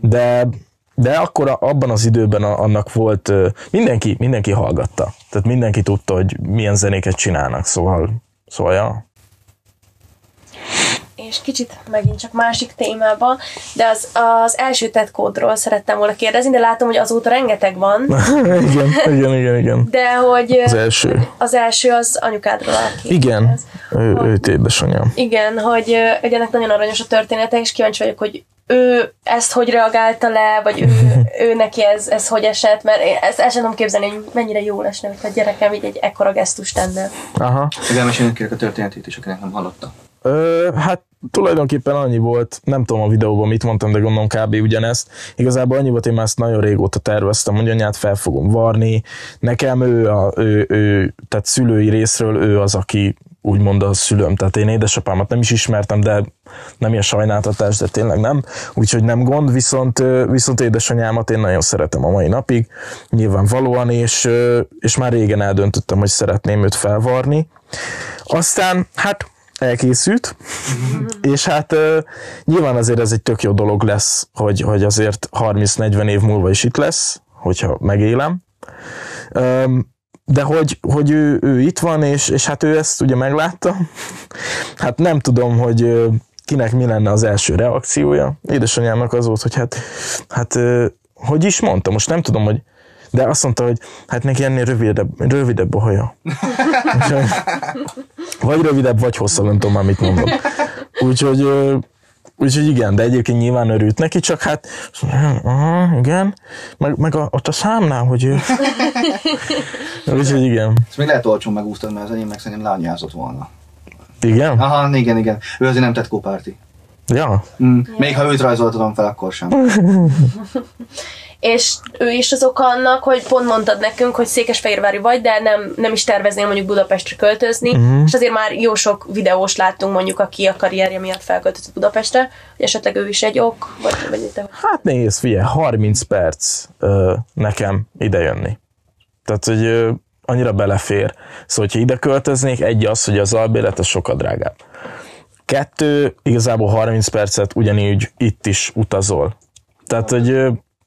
De, de akkor abban az időben annak volt, mindenki, mindenki hallgatta. Tehát mindenki tudta, hogy milyen zenéket csinálnak, szóval, szóval ja. És kicsit megint csak másik témába, de az, az első tetkódról szerettem volna kérdezni, de látom, hogy azóta rengeteg van, igen, igen, igen, igen. de hogy Az első. az első az anyukádról áll. Igen, Ez. ő, ő édesanyám. Igen, hogy, hogy ennek nagyon aranyos a története, és kíváncsi vagyok, hogy ő ezt hogy reagálta le, vagy ő, ő neki ez, ez hogy esett, mert én ezt el sem tudom képzelni, hogy mennyire jó lesne, hogyha a gyerekem így egy ekkora gesztust tenne. Aha. Meg elmesélünk kérlek a történetét is, akinek nem hallotta. Ö, hát tulajdonképpen annyi volt, nem tudom a videóban mit mondtam, de gondolom kb. ugyanezt. Igazából annyi volt, én már ezt nagyon régóta terveztem, hogy anyát fel fogom varni. Nekem ő, a, ő, ő, tehát szülői részről ő az, aki úgymond a szülőm. Tehát én édesapámat nem is ismertem, de nem ilyen sajnáltatás, de tényleg nem. Úgyhogy nem gond, viszont, viszont édesanyámat én nagyon szeretem a mai napig, nyilvánvalóan, és, és már régen eldöntöttem, hogy szeretném őt felvarni. Aztán, hát elkészült, és hát uh, nyilván azért ez egy tök jó dolog lesz, hogy, hogy azért 30-40 év múlva is itt lesz, hogyha megélem. Um, de hogy, hogy ő, ő itt van, és, és hát ő ezt ugye meglátta. Hát nem tudom, hogy kinek mi lenne az első reakciója. Édesanyámnak az volt, hogy hát, hát hogy is mondta, most nem tudom, hogy de azt mondta, hogy hát neki ennél rövidebb, rövidebb a haja. vagy rövidebb, vagy hosszabb, nem tudom már mit mondom. Úgyhogy, úgyhogy igen, de egyébként nyilván örült neki, csak hát aha, igen, meg, meg a, ott a számnál, hogy ő... úgyhogy igen. Ezt még lehet olcsón megúsztad, mert az enyém meg szerintem lányázott volna. Igen? Aha, igen, igen. Ő azért nem tett kópárti. Ja. Mm. Még ha őt rajzoltatom fel, akkor sem. és ő is az oka annak, hogy pont mondtad nekünk, hogy Székesfehérvári vagy, de nem, nem is terveznél mondjuk Budapestre költözni, uh-huh. és azért már jó sok videós láttunk mondjuk, aki a karrierje miatt felköltözött Budapestre, hogy esetleg ő is egy ok, vagy, vagy te... Hát nézd, figyelj, 30 perc ö, nekem idejönni. Tehát, hogy ö, annyira belefér. Szóval, hogyha ide költöznék, egy az, hogy az albélet az sokkal drágább. Kettő, igazából 30 percet ugyanígy itt is utazol. Tehát, hogy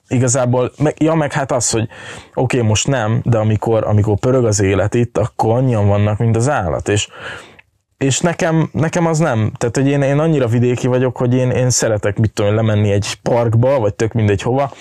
igazából, meg, ja, meg hát az, hogy oké, okay, most nem, de amikor, amikor pörög az élet itt, akkor annyian vannak, mint az állat, és és nekem, nekem az nem. Tehát, hogy én, én annyira vidéki vagyok, hogy én, én szeretek, mit tudom, lemenni egy parkba, vagy tök mindegy hova,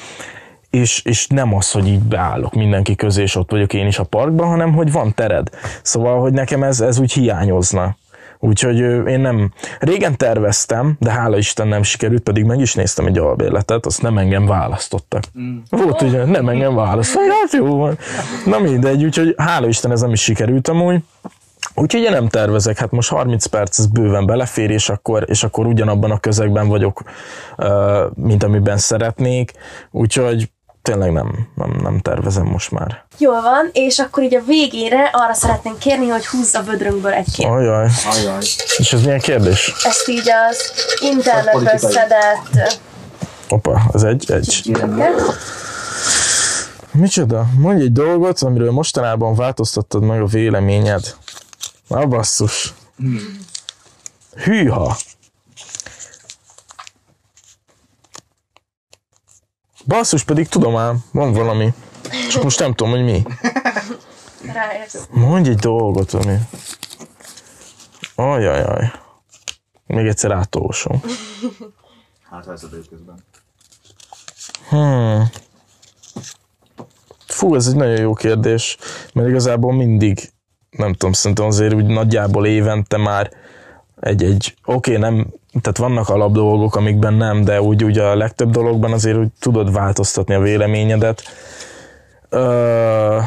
és, és nem az, hogy így beállok mindenki közé, és ott vagyok én is a parkban, hanem hogy van tered. Szóval, hogy nekem ez, ez úgy hiányozna. Úgyhogy én nem, régen terveztem, de hála Isten nem sikerült, pedig meg is néztem egy albérletet, azt nem engem választottak. Mm. Volt ugye, nem engem választottak, hát jó van. Na mindegy, úgyhogy hála Isten ez nem is sikerült amúgy. Úgyhogy én nem tervezek, hát most 30 perc ez bőven belefér, és akkor, és akkor ugyanabban a közegben vagyok, mint amiben szeretnék, úgyhogy tényleg nem, nem, nem tervezem most már. Jól van, és akkor így a végére arra szeretnénk kérni, hogy húzz a vödrünkből egy kérdést. Ajaj. Ajaj. És ez milyen kérdés? Ezt így az internetből szedett... Opa, az egy, egy. Micsoda? Mondj egy dolgot, amiről mostanában változtattad meg a véleményed. Na basszus. Hmm. Hűha. Basszus, pedig tudom ám, van valami. Csak most nem tudom, hogy mi. Ráérsz. Mondj egy dolgot, ami... Ajajaj. Még egyszer átolvasom. Hát vezető közben. Hmm. Fú, ez egy nagyon jó kérdés, mert igazából mindig, nem tudom, szerintem azért úgy nagyjából évente már egy-egy, oké, okay, nem tehát vannak alap dolgok, amikben nem, de úgy, úgy a legtöbb dologban azért úgy tudod változtatni a véleményedet. Ö,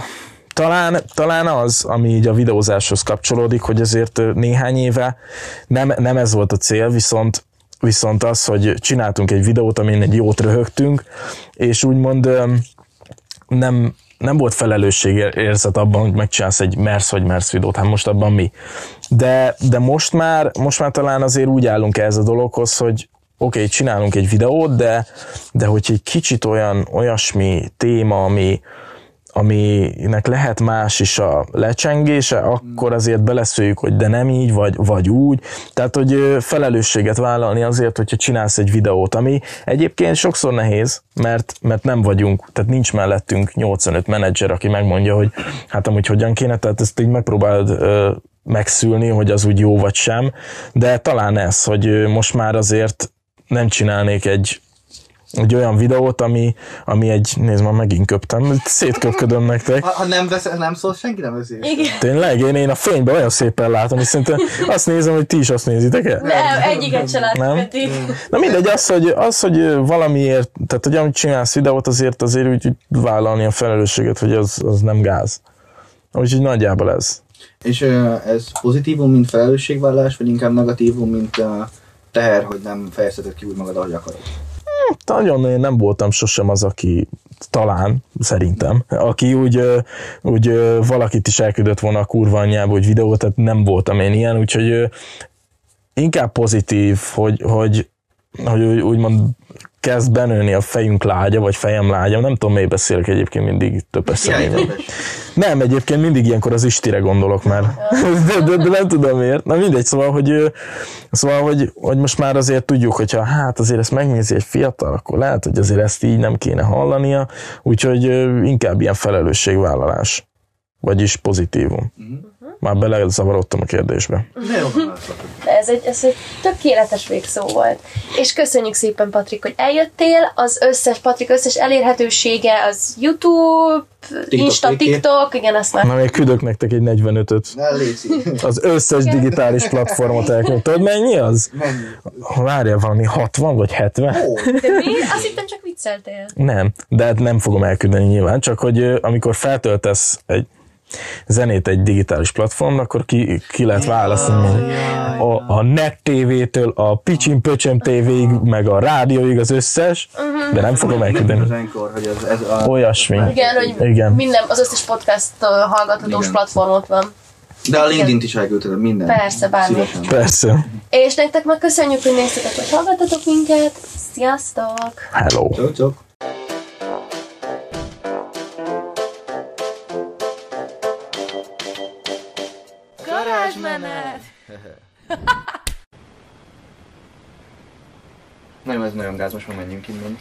talán, talán az, ami így a videózáshoz kapcsolódik, hogy azért néhány éve nem, nem ez volt a cél, viszont viszont az, hogy csináltunk egy videót, amin egy jót röhögtünk, és úgymond nem, nem volt felelősségérzet abban, hogy megcsinálsz egy MERS vagy MERS videót, hát most abban mi. De, de most, már, most már talán azért úgy állunk ez a dologhoz, hogy oké, okay, csinálunk egy videót, de, de hogy egy kicsit olyan, olyasmi téma, ami, aminek lehet más is a lecsengése, akkor azért beleszőjük, hogy de nem így, vagy, vagy úgy. Tehát, hogy felelősséget vállalni azért, hogyha csinálsz egy videót, ami egyébként sokszor nehéz, mert, mert nem vagyunk, tehát nincs mellettünk 85 menedzser, aki megmondja, hogy hát amúgy hogyan kéne, tehát ezt így megpróbálod megszülni, hogy az úgy jó vagy sem, de talán ez, hogy most már azért nem csinálnék egy egy olyan videót, ami, ami egy, nézd már megint köptem, szétköpködöm nektek. Ha, ha nem, vesz, nem szól, senki nem veszi. Igen. Tényleg? Én, én a fényben olyan szépen látom, és szerintem azt nézem, hogy ti is azt nézitek el. Nem, egyiket se látom, Na mindegy, az, hogy, az, hogy valamiért, tehát hogy amit csinálsz videót, azért azért úgy, úgy vállalni a felelősséget, hogy az, az nem gáz. Úgyhogy nagyjából ez. És ez pozitívum, mint felelősségvállalás, vagy inkább negatívum, mint teher, hogy nem fejezheted ki úgy magad, ahogy akarod? Nagyon én nem voltam sosem az, aki talán, szerintem, aki úgy, úgy valakit is elküldött volna a kurva anyjába, hogy videót, tehát nem voltam én ilyen, úgyhogy inkább pozitív, hogy, hogy, hogy úgy- úgymond kezd benőni a fejünk lágya, vagy fejem lágya, nem tudom, miért beszélek egyébként mindig több eszeményen. Nem, egyébként mindig ilyenkor az Istire gondolok már. De, de, de nem tudom miért. Na mindegy, szóval, hogy, szóval hogy, hogy most már azért tudjuk, hogyha hát azért ezt megnézi egy fiatal, akkor lehet, hogy azért ezt így nem kéne hallania, úgyhogy inkább ilyen felelősségvállalás. Vagyis pozitívum. Már belezavarodtam a kérdésbe. Ne ez egy, ez egy tökéletes végszó volt. És köszönjük szépen, Patrik, hogy eljöttél. Az összes, Patrik összes elérhetősége az YouTube, Insta, TikTok. TikTok, igen, ezt már Na, még küldök nektek egy 45-öt. Ne léci. Az összes digitális platformot elküldök. Tudod, mennyi az? Mennyi? Várjál, valami 60 vagy 70? Ó, De mi? Azt hittem csak vicceltél. Nem, de hát nem fogom elküldeni nyilván, csak hogy amikor feltöltesz egy zenét egy digitális platformra, akkor ki, ki lehet választani a, a Net TV-től a Picsin Pöcsöm TV-ig, meg a rádióig az összes, de nem fogom az elküldeni. Encore, hogy ez, ez a... Olyasmi. Igen, hogy Igen. minden, az összes podcast hallgathatós Igen. platformot van. De a LinkedIn-t is elküldted, minden. Persze, bármi. Szívesen. Persze. És nektek meg köszönjük, hogy néztetek, hogy hallgattatok minket. Sziasztok! Hello. Csok, csok. Varázsmenet! Nem, ez nagyon gáz, most már menjünk innen.